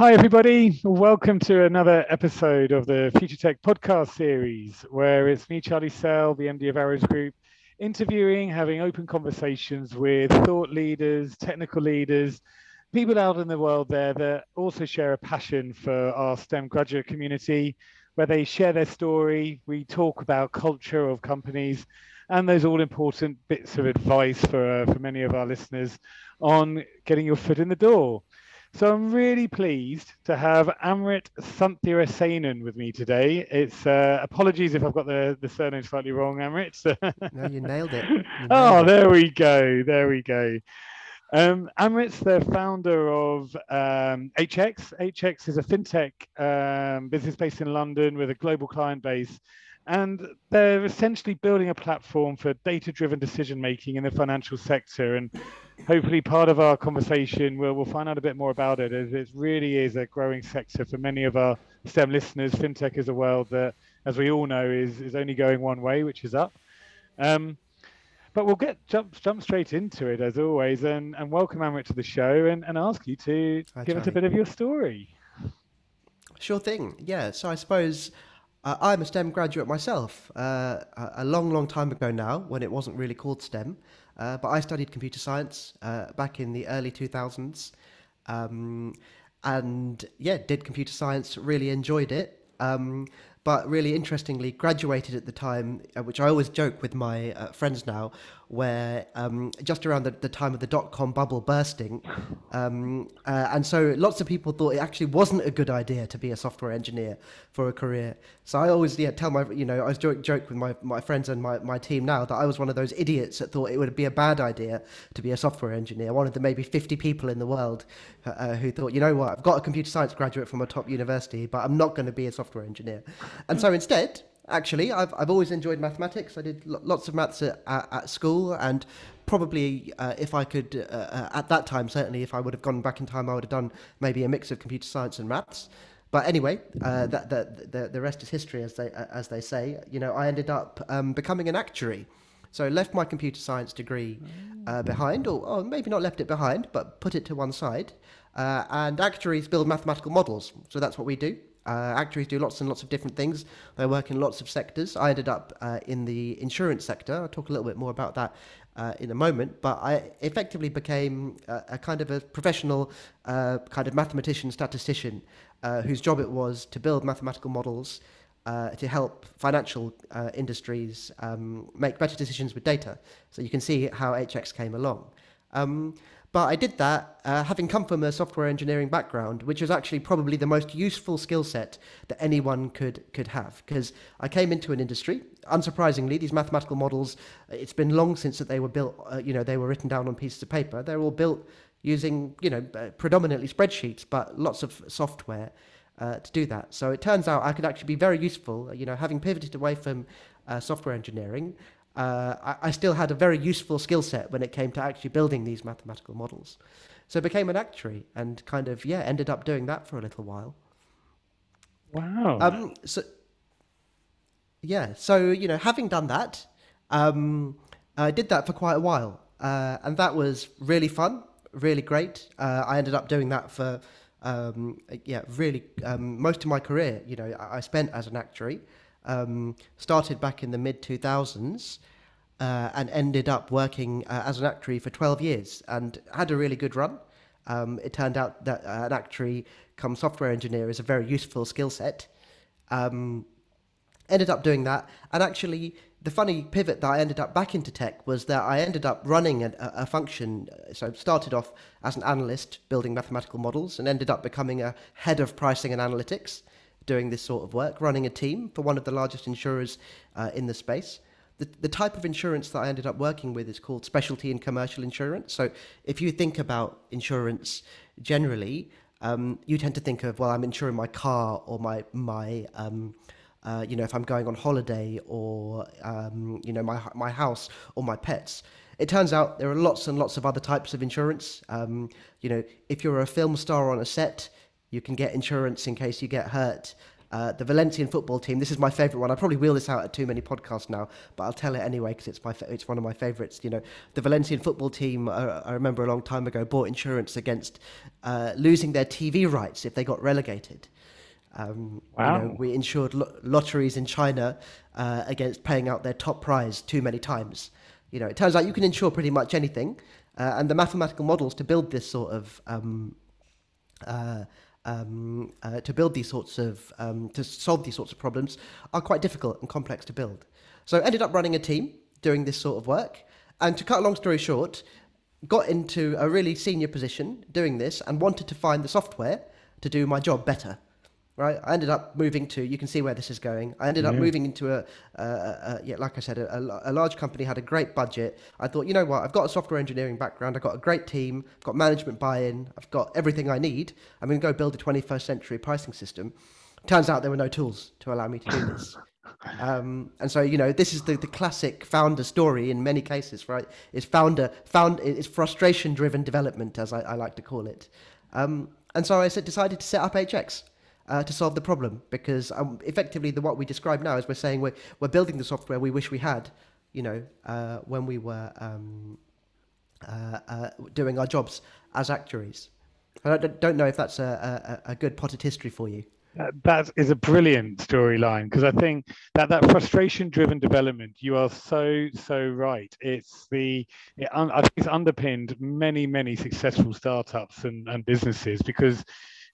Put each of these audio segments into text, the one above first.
Hi, everybody. Welcome to another episode of the Future Tech podcast series, where it's me, Charlie Sell, the MD of Arrows Group, interviewing, having open conversations with thought leaders, technical leaders, people out in the world there that also share a passion for our STEM graduate community, where they share their story. We talk about culture of companies and those all important bits of advice for, uh, for many of our listeners on getting your foot in the door. So I'm really pleased to have Amrit Santhirasenan with me today. It's uh, apologies if I've got the, the surname slightly wrong, Amrit. no, you nailed it. You nailed oh, it. there we go. There we go. Um, Amrit's the founder of um, HX. HX is a fintech um, business based in London with a global client base. And they're essentially building a platform for data driven decision making in the financial sector. And hopefully, part of our conversation, we'll, we'll find out a bit more about it, as it really is a growing sector for many of our STEM listeners. Fintech is a world that, as we all know, is, is only going one way, which is up. Um, but we'll get jump jump straight into it as always, and, and welcome Amrit to the show, and, and ask you to Hi, give us a bit of your story. Sure thing. Yeah. So I suppose uh, I'm a STEM graduate myself. Uh, a a long, long time ago now, when it wasn't really called STEM. Uh, but I studied computer science uh, back in the early 2000s, um, and yeah, did computer science. Really enjoyed it. Um, but really interestingly, graduated at the time, uh, which I always joke with my uh, friends now, where um, just around the, the time of the dot com bubble bursting. Um, uh, and so lots of people thought it actually wasn't a good idea to be a software engineer for a career. So I always yeah, tell my, you know, I joke, joke with my, my friends and my, my team now that I was one of those idiots that thought it would be a bad idea to be a software engineer. One of the maybe 50 people in the world uh, uh, who thought, you know what, I've got a computer science graduate from a top university, but I'm not going to be a software engineer. And so instead, actually, I've, I've always enjoyed mathematics. I did lots of maths at, at, school, and probably uh, if I could, uh, uh, at that time, certainly if I would have gone back in time, I would have done maybe a mix of computer science and maths. But anyway, uh, the, the rest is history, as they, as they say. You know, I ended up um, becoming an actuary. So left my computer science degree uh, behind, or, or maybe not left it behind, but put it to one side. Uh, and actuaries build mathematical models. So that's what we do. Uh, actuaries do lots and lots of different things. They work in lots of sectors. I ended up uh, in the insurance sector. I'll talk a little bit more about that uh, in a moment. But I effectively became a, a kind of a professional uh, kind of mathematician, statistician, uh, whose job it was to build mathematical models uh, to help financial uh, industries um, make better decisions with data. So you can see how HX came along. Um, but I did that uh, having come from a software engineering background, which was actually probably the most useful skill set that anyone could could have. Because I came into an industry, unsurprisingly, these mathematical models. It's been long since that they were built. Uh, you know, they were written down on pieces of paper. They're all built using, you know, uh, predominantly spreadsheets, but lots of software uh, to do that. So it turns out I could actually be very useful. You know, having pivoted away from uh, software engineering, uh, I, I still had a very useful skill set when it came to actually building these mathematical models. So I became an actuary and kind of yeah ended up doing that for a little while. Wow. Um, so yeah, so you know, having done that, um, I did that for quite a while, uh, and that was really fun, really great. Uh, I ended up doing that for um, yeah, really um, most of my career. You know, I, I spent as an actuary. Um, started back in the mid two thousands. Uh, and ended up working uh, as an actuary for 12 years and had a really good run. Um, it turned out that uh, an actuary come software engineer is a very useful skill set. Um, ended up doing that, and actually, the funny pivot that I ended up back into tech was that I ended up running a, a a function. uh, So, I started off as an analyst building mathematical models, and ended up becoming a head of pricing and analytics, doing this sort of work, running a team for one of the largest insurers uh, in the space. The, the type of insurance that I ended up working with is called specialty and commercial insurance. So, if you think about insurance generally, um, you tend to think of well, I'm insuring my car or my my um, uh, you know if I'm going on holiday or um, you know my my house or my pets. It turns out there are lots and lots of other types of insurance. Um, you know, if you're a film star on a set, you can get insurance in case you get hurt. Uh, the Valencian football team. This is my favourite one. I probably wheel this out at too many podcasts now, but I'll tell it anyway because it's my fa- it's one of my favourites. You know, the Valencian football team. Uh, I remember a long time ago bought insurance against uh, losing their TV rights if they got relegated. Um, wow. You know, we insured lo- lotteries in China uh, against paying out their top prize too many times. You know, it turns out you can insure pretty much anything, uh, and the mathematical models to build this sort of um, uh, um, uh, to build these sorts of um, to solve these sorts of problems are quite difficult and complex to build. So I ended up running a team doing this sort of work, and to cut a long story short, got into a really senior position doing this and wanted to find the software to do my job better right? I ended up moving to. You can see where this is going. I ended up moving into a, a, a, yeah, like I said, a, a, large company had a great budget. I thought, you know what? I've got a software engineering background. I've got a great team. I've got management buy-in. I've got everything I need. I'm going to go build a 21st century pricing system. Turns out there were no tools to allow me to do this. Um, and so, you know, this is the, the classic founder story in many cases, right? Is founder found it's frustration driven development, as I, I, like to call it. Um, and so I said, decided to set up HX uh, to solve the problem because um, effectively the, what we describe now is we're saying we're, we're building the software we wish we had, you know, uh, when we were um, uh, uh doing our jobs as actuaries. I don't, know if that's a, a, a good potted history for you. Uh, that is a brilliant storyline because I think that that frustration-driven development. You are so so right. It's the it un, I think it's underpinned many many successful startups and, and businesses because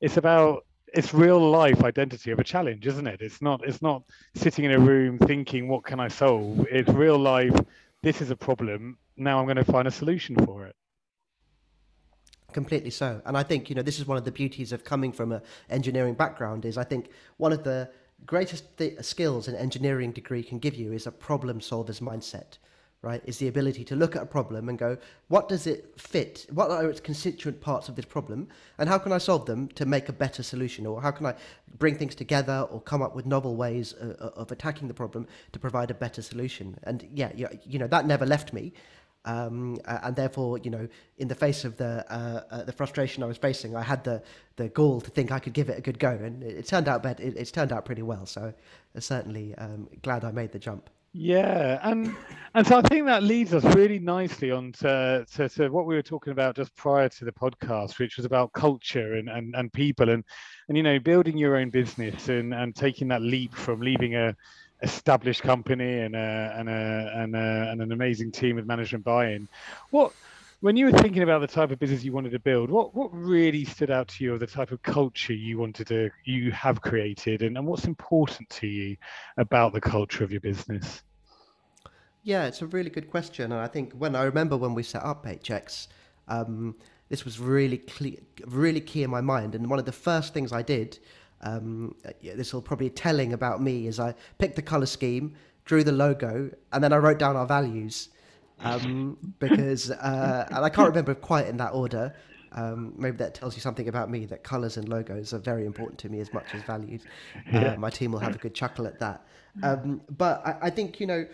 it's about it's real life identity of a challenge, isn't it? It's not it's not sitting in a room thinking what can I solve. It's real life. This is a problem. Now I'm going to find a solution for it. Completely so, and I think you know this is one of the beauties of coming from an engineering background. Is I think one of the greatest th- skills an engineering degree can give you is a problem solver's mindset right, is the ability to look at a problem and go, what does it fit? What are its constituent parts of this problem? And how can I solve them to make a better solution? Or how can I bring things together or come up with novel ways of, uh, uh, of attacking the problem to provide a better solution? And yeah, you, know, that never left me. Um, and therefore, you know, in the face of the uh, uh, the frustration I was facing, I had the the gall to think I could give it a good go, and it, it turned out it, it's turned out pretty well. So, I'm certainly um, glad I made the jump. Yeah, and and so I think that leads us really nicely on to, to, to, what we were talking about just prior to the podcast, which was about culture and, and, and people and and you know building your own business and, and taking that leap from leaving a established company and a, and a, and, a, and an amazing team with management buy-in. What when you were thinking about the type of business you wanted to build, what what really stood out to you of the type of culture you wanted to you have created, and, and what's important to you about the culture of your business? Yeah, it's a really good question, and I think when I remember when we set up HX, um, this was really cle- really key in my mind. And one of the first things I did, um, this will probably telling about me, is I picked the color scheme, drew the logo, and then I wrote down our values. Um, because uh, and I can't remember quite in that order. Um, maybe that tells you something about me that colors and logos are very important to me as much as values. Uh, my team will have a good chuckle at that. Um, but I, I, think you know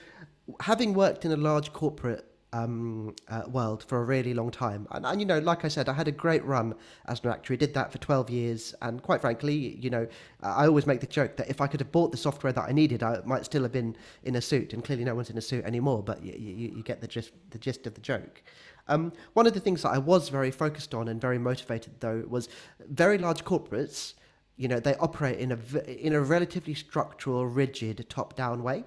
having worked in a large corporate um, uh, world for a really long time, and, and, you know, like I said, I had a great run as an actuary. Did that for twelve years, and quite frankly, you know, I always make the joke that if I could have bought the software that I needed, I might still have been in a suit. And clearly, no one's in a suit anymore. But you, you, you get the gist, the gist of the joke. Um, one of the things that I was very focused on and very motivated, though, was very large corporates. You know, they operate in a in a relatively structural, rigid, top-down way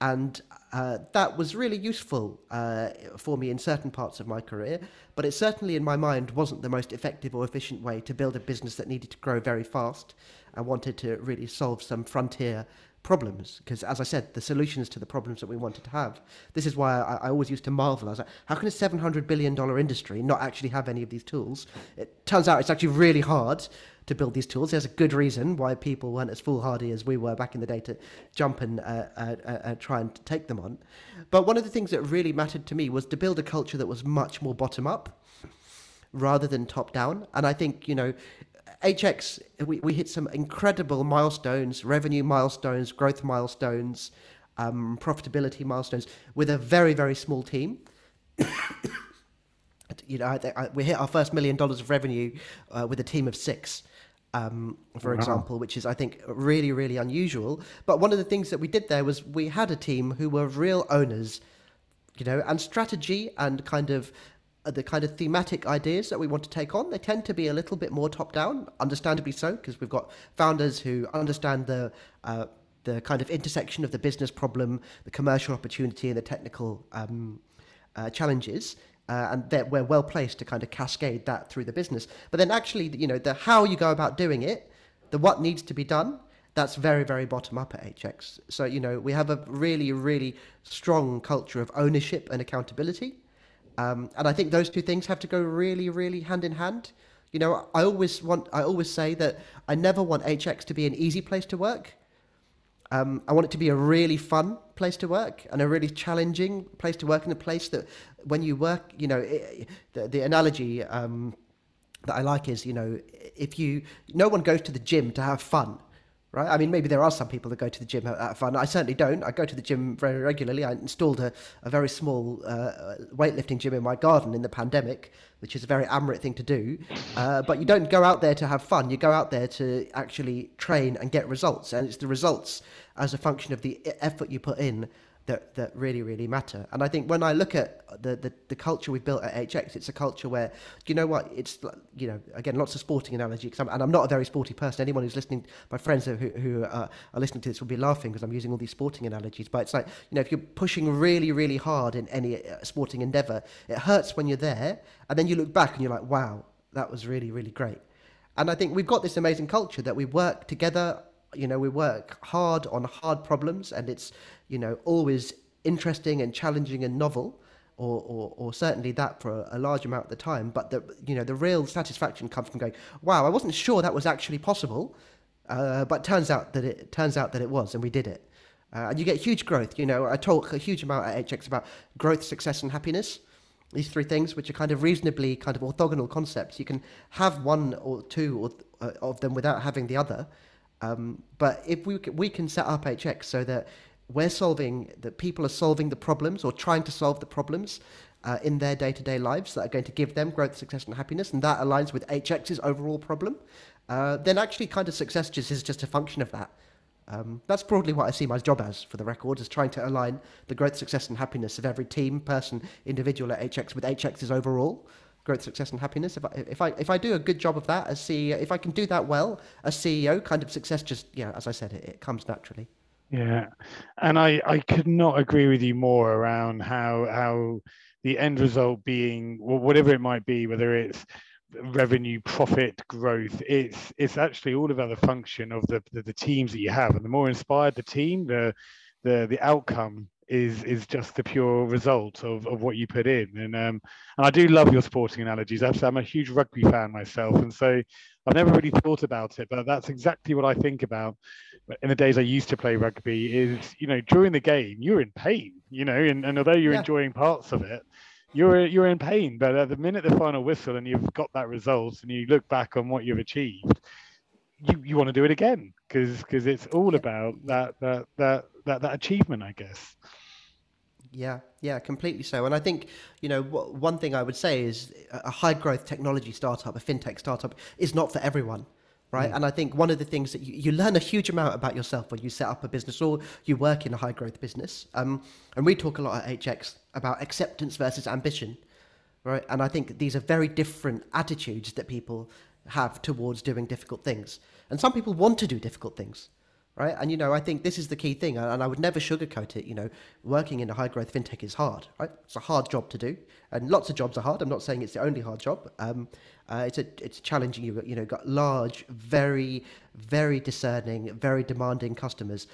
and uh, that was really useful uh, for me in certain parts of my career, but it certainly, in my mind, wasn't the most effective or efficient way to build a business that needed to grow very fast and wanted to really solve some frontier problems. Because, as I said, the solutions to the problems that we wanted to have. This is why I, I always used to marvel. I was like, how can a $700 billion industry not actually have any of these tools? It turns out it's actually really hard to build these tools. There's a good reason why people weren't as foolhardy as we were back in the day to jump and uh, uh, uh, uh, try and take them on. But one of the things that really mattered to me was to build a culture that was much more bottom up rather than top down. And I think, you know, HX, we, we hit some incredible milestones, revenue milestones, growth milestones, um, profitability milestones with a very, very small team. You know, I, I, we hit our first million dollars of revenue uh, with a team of six. um, for wow. example, which is, I think, really, really unusual. But one of the things that we did there was we had a team who were real owners, you know, and strategy and kind of uh, the kind of thematic ideas that we want to take on, they tend to be a little bit more top down, understandably so, because we've got founders who understand the uh, the kind of intersection of the business problem, the commercial opportunity, and the technical um, uh, challenges uh, and that we're well placed to kind of cascade that through the business. But then actually, you know, the how you go about doing it, the what needs to be done, that's very, very bottom up at HX. So, you know, we have a really, really strong culture of ownership and accountability. Um, and I think those two things have to go really, really hand in hand. You know, I always want, I always say that I never want HX to be an easy place to work. Um, I want it to be a really fun place to work and a really challenging place to work in a place that when you work, you know, it, the, the analogy um, that I like is, you know, if you, no one goes to the gym to have fun right? I mean, maybe there are some people that go to the gym have fun. I certainly don't. I go to the gym very regularly. I installed a, a very small uh, weightlifting gym in my garden in the pandemic, which is a very Amrit thing to do. Uh, but you don't go out there to have fun. You go out there to actually train and get results. And it's the results as a function of the effort you put in that, that really, really matter. And I think when I look at the, the, the culture we've built at HX, it's a culture where, you know what, it's, you know, again, lots of sporting analogy, I'm, and I'm not a very sporty person. Anyone who's listening, my friends who, who uh, are listening to this will be laughing because I'm using all these sporting analogies. But it's like, you know, if you're pushing really, really hard in any uh, sporting endeavor, it hurts when you're there. And then you look back and you're like, wow, that was really, really great. And I think we've got this amazing culture that we work together you know we work hard on hard problems and it's you know always interesting and challenging and novel or, or, or certainly that for a, large amount of the time. But the you know the real satisfaction comes from going wow i wasn't sure that was actually possible uh, but turns out that it turns out that it was and we did it. Uh, and you get huge growth you know i talk a huge amount at hx about growth success and happiness. These three things which are kind of reasonably kind of orthogonal concepts you can have one or two or, uh, of them without having the other um, but if we we can set up HX so that we're solving that people are solving the problems or trying to solve the problems uh, in their day-to-day lives that are going to give them growth, success, and happiness, and that aligns with HX's overall problem, uh, then actually kind of success just is just a function of that. Um, that's broadly what I see my job as, for the record, is trying to align the growth, success, and happiness of every team, person, individual at HX with HX's overall growth, success, and happiness. If I, if I if I do a good job of that as CEO, if I can do that well as CEO, kind of success just yeah, as I said, it, it comes naturally. Yeah, and I I could not agree with you more around how how the end result being whatever it might be, whether it's revenue profit growth it's it's actually all about the function of the, the, the teams that you have and the more inspired the team the the the outcome is is just the pure result of, of what you put in. And um, and I do love your sporting analogies. I'm a huge rugby fan myself, and so I've never really thought about it, but that's exactly what I think about in the days I used to play rugby. Is you know during the game you're in pain, you know, and, and although you're yeah. enjoying parts of it, you're you're in pain. But at the minute the final whistle and you've got that result, and you look back on what you've achieved, you, you want to do it again because because it's all about that that that that that achievement, I guess. Yeah, yeah, completely so. And I think, you know, one thing I would say is a high growth technology startup, a fintech startup, is not for everyone. Right. Mm. And I think one of the things that you, you learn a huge amount about yourself when you set up a business or you work in a high growth business. Um, and we talk a lot at HX about acceptance versus ambition. Right. And I think these are very different attitudes that people have towards doing difficult things. And some people want to do difficult things right? And you know, I think this is the key thing, and I would never sugarcoat it. You know, working in a high growth fintech is hard, right? It's a hard job to do, and lots of jobs are hard. I'm not saying it's the only hard job. Um, uh, it's a it's challenging. You you know, got large, very very discerning, very demanding customers.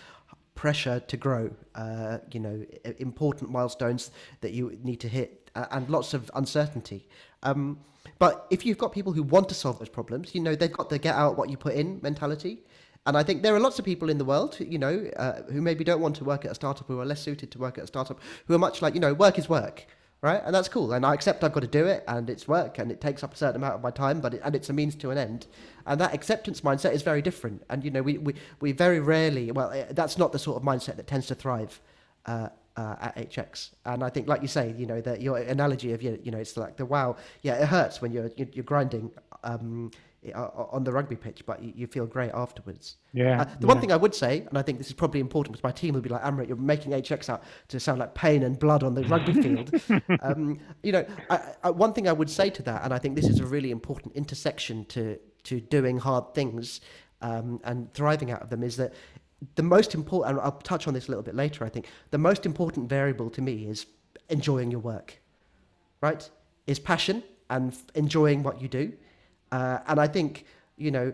Pressure to grow, uh, you know, important milestones that you need to hit, uh, and lots of uncertainty. Um, but if you've got people who want to solve those problems, you know, they've got the get out what you put in mentality. And I think there are lots of people in the world, you know, uh, who maybe don't want to work at a startup, who are less suited to work at a startup, who are much like, you know, work is work, right? And that's cool. And I accept I've got to do it, and it's work, and it takes up a certain amount of my time, but it, and it's a means to an end. And that acceptance mindset is very different. And you know, we we, we very rarely, well, eh, that's not the sort of mindset that tends to thrive. Uh, uh, at HX. And I think, like you say, you know, that your analogy of you know, it's like the wow, yeah, it hurts when you're you're grinding um, on the rugby pitch, but you, feel great afterwards. Yeah. Uh, the yeah. one thing I would say, and I think this is probably important because my team would be like, Amrit, you're making HX out to sound like pain and blood on the rugby field. Um, you know, I, I, one thing I would say to that, and I think this is a really important intersection to to doing hard things um, and thriving out of them, is that the most important. And I'll touch on this a little bit later. I think the most important variable to me is enjoying your work. Right? Is passion and f- enjoying what you do. Uh, and I think, you know,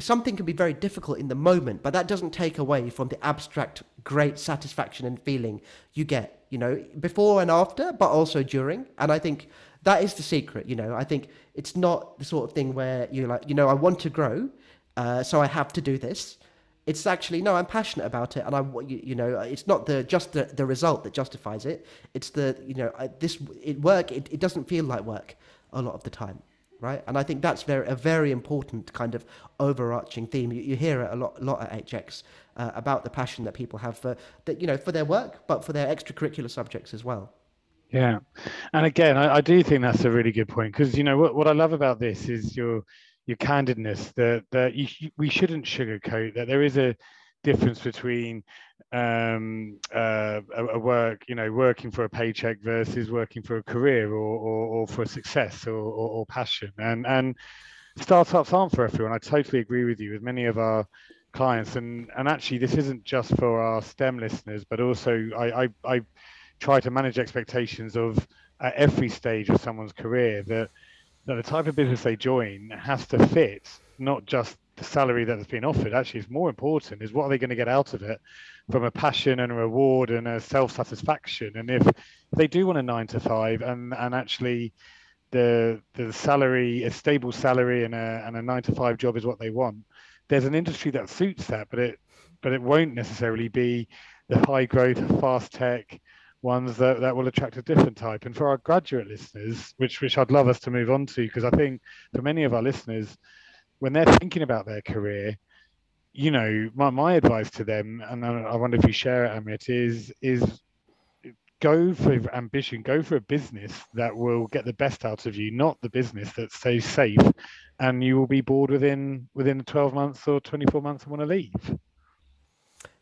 something can be very difficult in the moment, but that doesn't take away from the abstract great satisfaction and feeling you get, you know, before and after, but also during. And I think that is the secret, you know. I think it's not the sort of thing where you're like, you know, I want to grow, uh, so I have to do this. It's actually no, I'm passionate about it, and I, you, know, it's not the just the, the result that justifies it. It's the, you know, I, this it work. It, it doesn't feel like work a lot of the time right? And I think that's very, a very important kind of overarching theme. You, you hear it a lot, lot at HX uh, about the passion that people have for, that, you know, for their work, but for their extracurricular subjects as well. Yeah, and again, I, I do think that's a really good point because you know what, what I love about this is your your candidness that that you, we shouldn't sugarcoat that there is a difference between um, uh, a, a, work, you know, working for a paycheck versus working for a career or, or, or for success or, or, or, passion. And and startups aren't for everyone. I totally agree with you. With many of our clients, and and actually, this isn't just for our STEM listeners, but also I I, I try to manage expectations of at every stage of someone's career that that the type of business they join has to fit not just the salary that has been offered. Actually, is more important is what are they going to get out of it from a passion and a reward and a self satisfaction. And if they do want a nine to five and and actually the the salary, a stable salary and a and a nine to five job is what they want, there's an industry that suits that, but it but it won't necessarily be the high growth, fast tech ones that, that will attract a different type. And for our graduate listeners, which which I'd love us to move on to, because I think for many of our listeners, when they're thinking about their career, you know, my, my advice to them, and I wonder if you share it, Amrit, is is go for ambition, go for a business that will get the best out of you, not the business that stays safe, and you will be bored within within 12 months or 24 months and want to leave.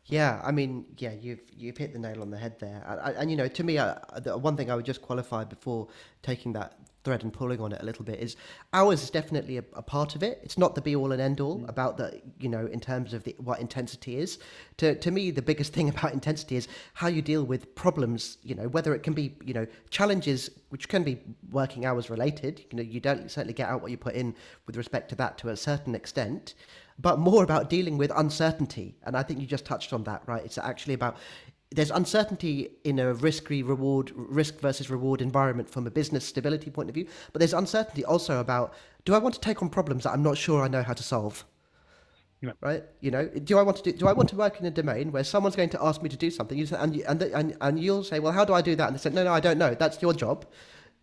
Yeah, I mean, yeah, you've you've hit the nail on the head there, and, and you know, to me, uh, the one thing I would just qualify before taking that thread and pulling on it a little bit is hours is definitely a, a part of it. It's not the be all and end all mm. about the you know in terms of the, what intensity is. To to me, the biggest thing about intensity is how you deal with problems. You know, whether it can be you know challenges which can be working hours related. You know, you don't certainly get out what you put in with respect to that to a certain extent but more about dealing with uncertainty. And I think you just touched on that, right? It's actually about there's uncertainty in a risky reward, risk versus reward environment from a business stability point of view. But there's uncertainty also about do I want to take on problems that I'm not sure I know how to solve? Yeah. Right? You know, do I want to do, do I want to work in a domain where someone's going to ask me to do something you say, and, and, and, and you'll say, well, how do I do that? And they say, no, no, I don't know. That's your job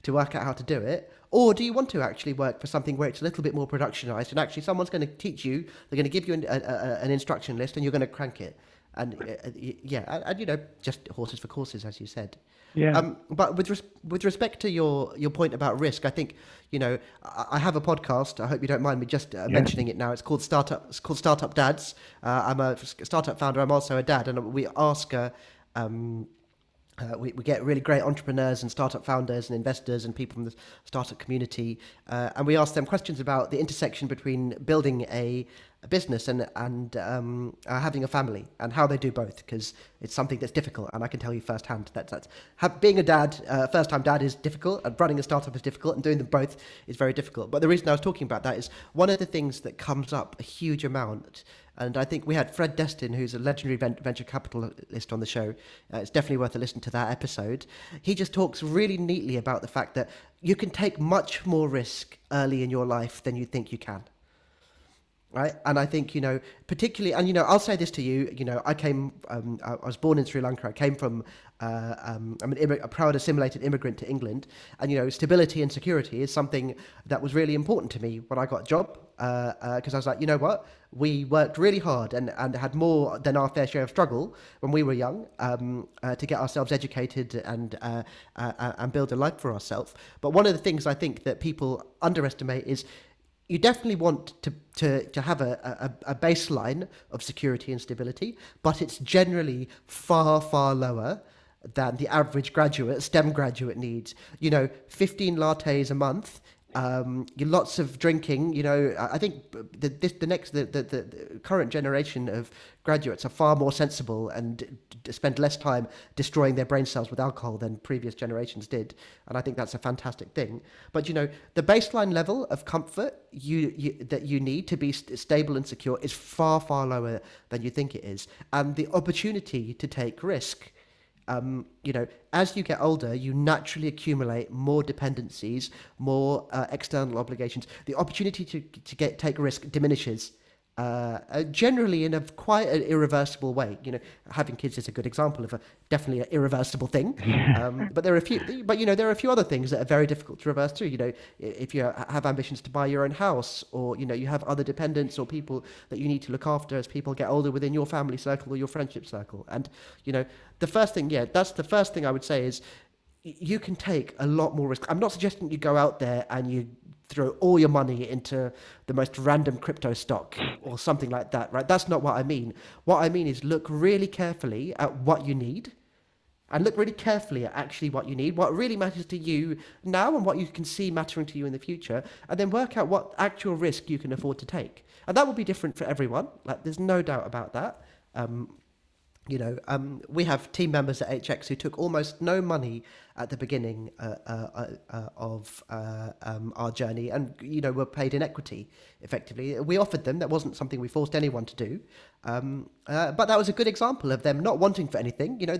to work out how to do it. Or do you want to actually work for something where it's a little bit more productionized and actually someone's going to teach you, they're going to give you an, a, a, an instruction list and you're going to crank it? And uh, uh yeah, and, and, you know, just horses for courses, as you said. Yeah. Um, but with res- with respect to your your point about risk, I think you know I, I have a podcast. I hope you don't mind me just uh, yeah. mentioning it now. It's called Startup. It's called Startup Dads. Uh, I'm a startup founder. I'm also a dad, and we ask. Uh, um, uh, we, we get really great entrepreneurs and startup founders and investors and people from the startup community, uh, and we ask them questions about the intersection between building a, a business and and um, having a family and how they do both because it's something that's difficult. And I can tell you firsthand that that's have, being a dad, uh, first time dad is difficult, and running a startup is difficult, and doing them both is very difficult. But the reason I was talking about that is one of the things that comes up a huge amount and I think we had Fred Destin, who's a legendary venture capitalist on the show. Uh, it's definitely worth a listen to that episode. He just talks really neatly about the fact that you can take much more risk early in your life than you think you can. Right, and I think you know, particularly, and you know, I'll say this to you. You know, I came, um, I was born in Sri Lanka. I came from, uh, um, I'm an a proud assimilated immigrant to England, and you know, stability and security is something that was really important to me when I got a job because uh, uh, I was like, you know what, we worked really hard and, and had more than our fair share of struggle when we were young um, uh, to get ourselves educated and uh, uh, and build a life for ourselves. But one of the things I think that people underestimate is you definitely want to, to, to have a, a, a baseline of security and stability, but it's generally far, far lower than the average graduate, STEM graduate needs. You know, 15 lattes a month um, lots of drinking. You know, I think the, this, the next, the, the, the, current generation of graduates are far more sensible and spend less time destroying their brain cells with alcohol than previous generations did. And I think that's a fantastic thing. But you know, the baseline level of comfort you, you that you need to be st- stable and secure is far, far lower than you think it is, and the opportunity to take risk um, you know, as you get older, you naturally accumulate more dependencies, more uh, external obligations. The opportunity to, to get take risk diminishes uh, uh, generally in a quite an irreversible way. You know, having kids is a good example of a definitely an irreversible thing. Um, but there are a few, but you know, there are a few other things that are very difficult to reverse too. You know, if you have ambitions to buy your own house, or you know, you have other dependents or people that you need to look after as people get older within your family circle or your friendship circle. And you know, the first thing, yeah, that's the first thing I would say is you can take a lot more risk. I'm not suggesting you go out there and you throw all your money into the most random crypto stock or something like that, right? That's not what I mean. What I mean is look really carefully at what you need and look really carefully at actually what you need, what really matters to you now and what you can see mattering to you in the future, and then work out what actual risk you can afford to take. And that will be different for everyone. Like there's no doubt about that. Um, you know, um, we have team members at HX who took almost no money at the beginning uh, uh, uh, uh of uh, um, our journey, and you know, were paid in equity. Effectively, we offered them. That wasn't something we forced anyone to do, um, uh, but that was a good example of them not wanting for anything. You know,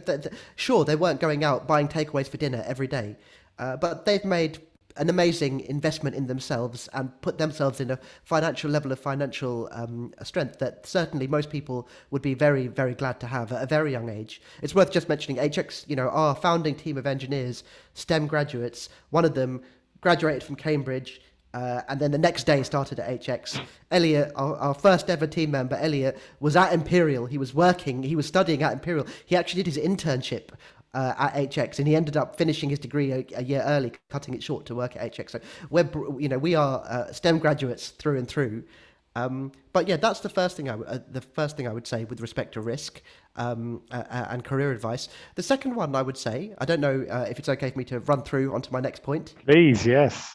sure, they weren't going out buying takeaways for dinner every day, but they've made an amazing investment in themselves and put themselves in a financial level of financial um, strength that certainly most people would be very, very glad to have at a very young age. It's worth just mentioning HX, you know, our founding team of engineers, STEM graduates, one of them graduated from Cambridge. Uh, and then the next day started at HX. Elliot, our, our, first ever team member, Elliot, was at Imperial. He was working, he was studying at Imperial. He actually did his internship uh, at HX, and he ended up finishing his degree a, a, year early, cutting it short to work at HX. So we're, you know, we are uh, STEM graduates through and through. Um, but yeah, that's the first thing I uh, the first thing I would say with respect to risk um, uh, uh and career advice. The second one I would say, I don't know uh, if it's okay for me to run through onto my next point. Please, yes.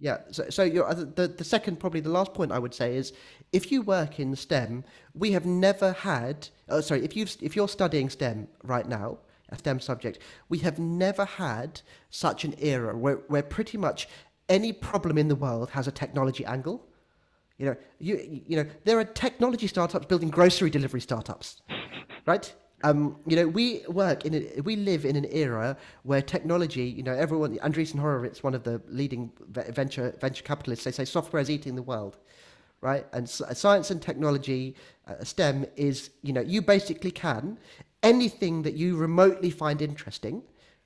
Yeah, so, so uh, the, the second, probably the last point I would say is if you work in STEM, we have never had, sorry, if, you if you're studying STEM right now, STEM subject. We have never had such an era where, where pretty much any problem in the world has a technology angle. You know, you, you know, there are technology startups building grocery delivery startups, right? Um, you know, we work in a, we live in an era where technology, you know, everyone, Andreessen Horowitz, one of the leading venture venture capitalists, they say software is eating the world, right? And science and technology, uh, STEM is, you know, you basically can anything that you remotely find interesting,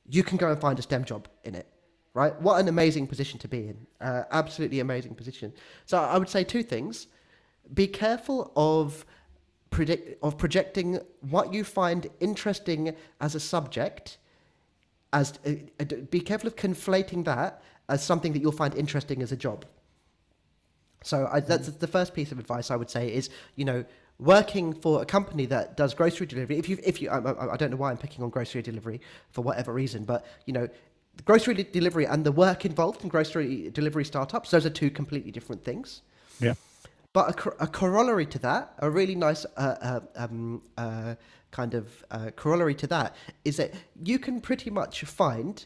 you can go and find a STEM job in it. Right? What an amazing position to be in. Uh, absolutely amazing position. So I would say two things. Be careful of predict of projecting what you find interesting as a subject as uh, uh, be careful of conflating that as something that you'll find interesting as a job. So I, that's the first piece of advice I would say is, you know, working for a company that does grocery delivery, if you, if you, I, I, don't know why I'm picking on grocery delivery for whatever reason, but you know, grocery delivery and the work involved in grocery delivery startups, those are two completely different things. Yeah. But a, a corollary to that, a really nice uh, uh, um, uh, kind of uh, corollary to that, is that you can pretty much find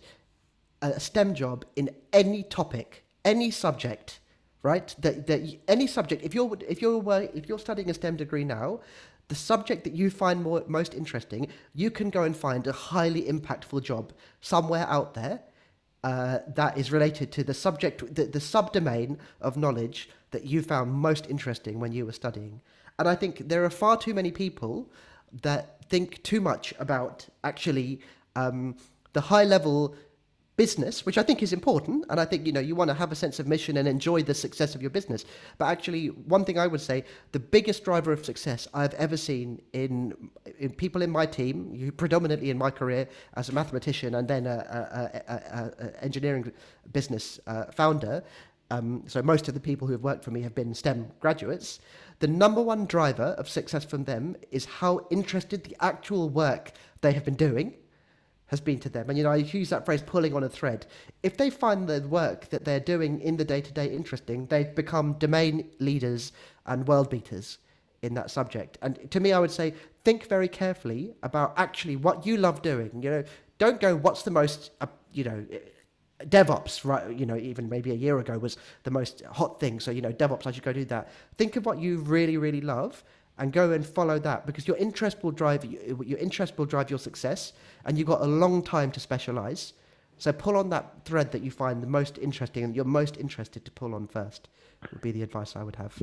a STEM job in any topic, any subject right? That, that any subject, if you're if you're if you're studying a STEM degree now, the subject that you find more, most interesting, you can go and find a highly impactful job somewhere out there uh, that is related to the subject, the, the subdomain of knowledge that you found most interesting when you were studying. And I think there are far too many people that think too much about actually um, the high level business, which I think is important, and I think you know you want to have a sense of mission and enjoy the success of your business. But actually, one thing I would say, the biggest driver of success I've ever seen in in people in my team, predominantly in my career as a mathematician and then a, a, a, a engineering business uh, founder, um, so most of the people who have worked for me have been STEM graduates. The number one driver of success from them is how interested the actual work they have been doing has been to them. And you know, I use that phrase pulling on a thread. If they find the work that they're doing in the day to day interesting, they've become domain leaders and world beaters in that subject. And to me, I would say think very carefully about actually what you love doing. You know, don't go, what's the most, uh, you know, DevOps, right? You know, even maybe a year ago was the most hot thing. So, you know, DevOps, I should go do that. Think of what you really, really love and go and follow that because your interest will drive you, your interest will drive your success and you've got a long time to specialize. So pull on that thread that you find the most interesting and you're most interested to pull on first would be the advice I would have.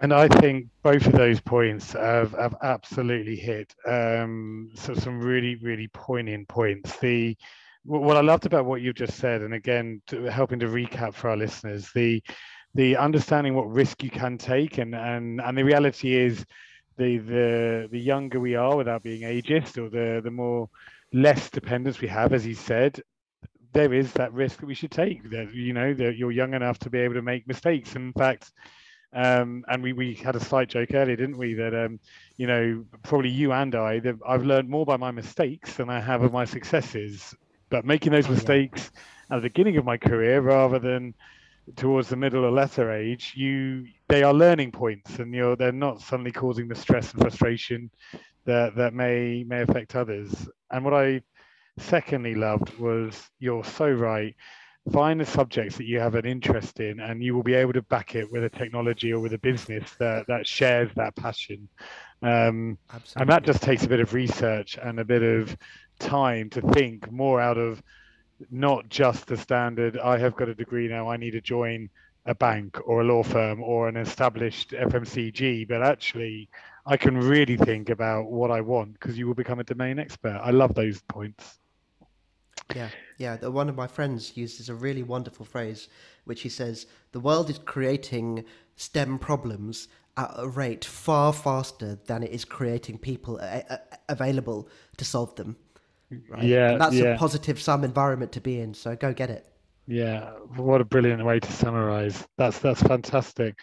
And I think both of those points have, have absolutely hit um, so some really, really poignant points. The what I loved about what you've just said, and again, to, helping to recap for our listeners, the the understanding what risk you can take, and and and the reality is, the the the younger we are, without being ageist, or the the more less dependence we have, as he said, there is that risk that we should take. That you know that you're young enough to be able to make mistakes. In fact. Um, and we, we had a slight joke earlier, didn't we? That um, you know, probably you and I, that I've learned more by my mistakes than I have of my successes but making those oh, mistakes at the beginning of my career rather than towards the middle or latter age, you they are learning points, and you're they're not suddenly causing the stress and frustration that that may may affect others. And what I secondly loved was you're so right. Find the subjects that you have an interest in, and you will be able to back it with a technology or with a business that that shares that passion. Um, and that just takes a bit of research and a bit of time to think more out of not just the standard i have got a degree now i need to join a bank or a law firm or an established fmcg but actually i can really think about what i want because you will become a domain expert. I love those points. Yeah yeah one of my friends uses a really wonderful phrase which he says the world is creating stem problems at a rate far faster than it is creating people a- a- available to solve them Right? Yeah, and that's yeah. a positive sum environment to be in. So go get it. Yeah, what a brilliant way to summarize. That's that's fantastic.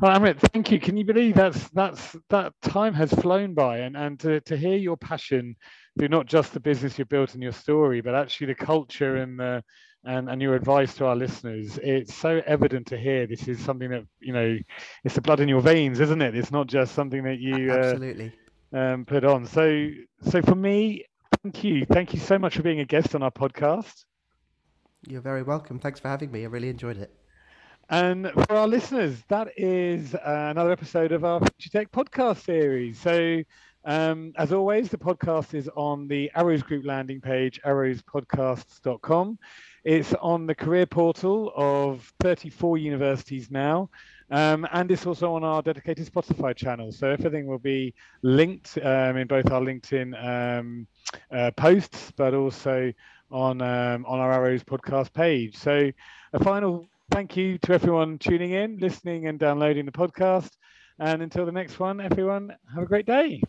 Well, Amit, thank you. Can you believe that's that's that time has flown by, and and to, to hear your passion through not just the business you built and your story, but actually the culture and the and, and your advice to our listeners. It's so evident to hear this is something that you know, it's the blood in your veins, isn't it? It's not just something that you uh, absolutely um, put on. So so for me, Thank you. Thank you so much for being a guest on our podcast. You're very welcome. Thanks for having me. I really enjoyed it. And for our listeners, that is uh, another episode of our Future Tech podcast series. So, um, as always, the podcast is on the Arrows Group landing page, arrowspodcasts.com. It's on the career portal of 34 universities now. Um, and it's also on our dedicated Spotify channel. So everything will be linked um, in both our LinkedIn um, uh, posts, but also on um, on our Arrows podcast page. So a final thank you to everyone tuning in, listening, and downloading the podcast. And until the next one, everyone, have a great day.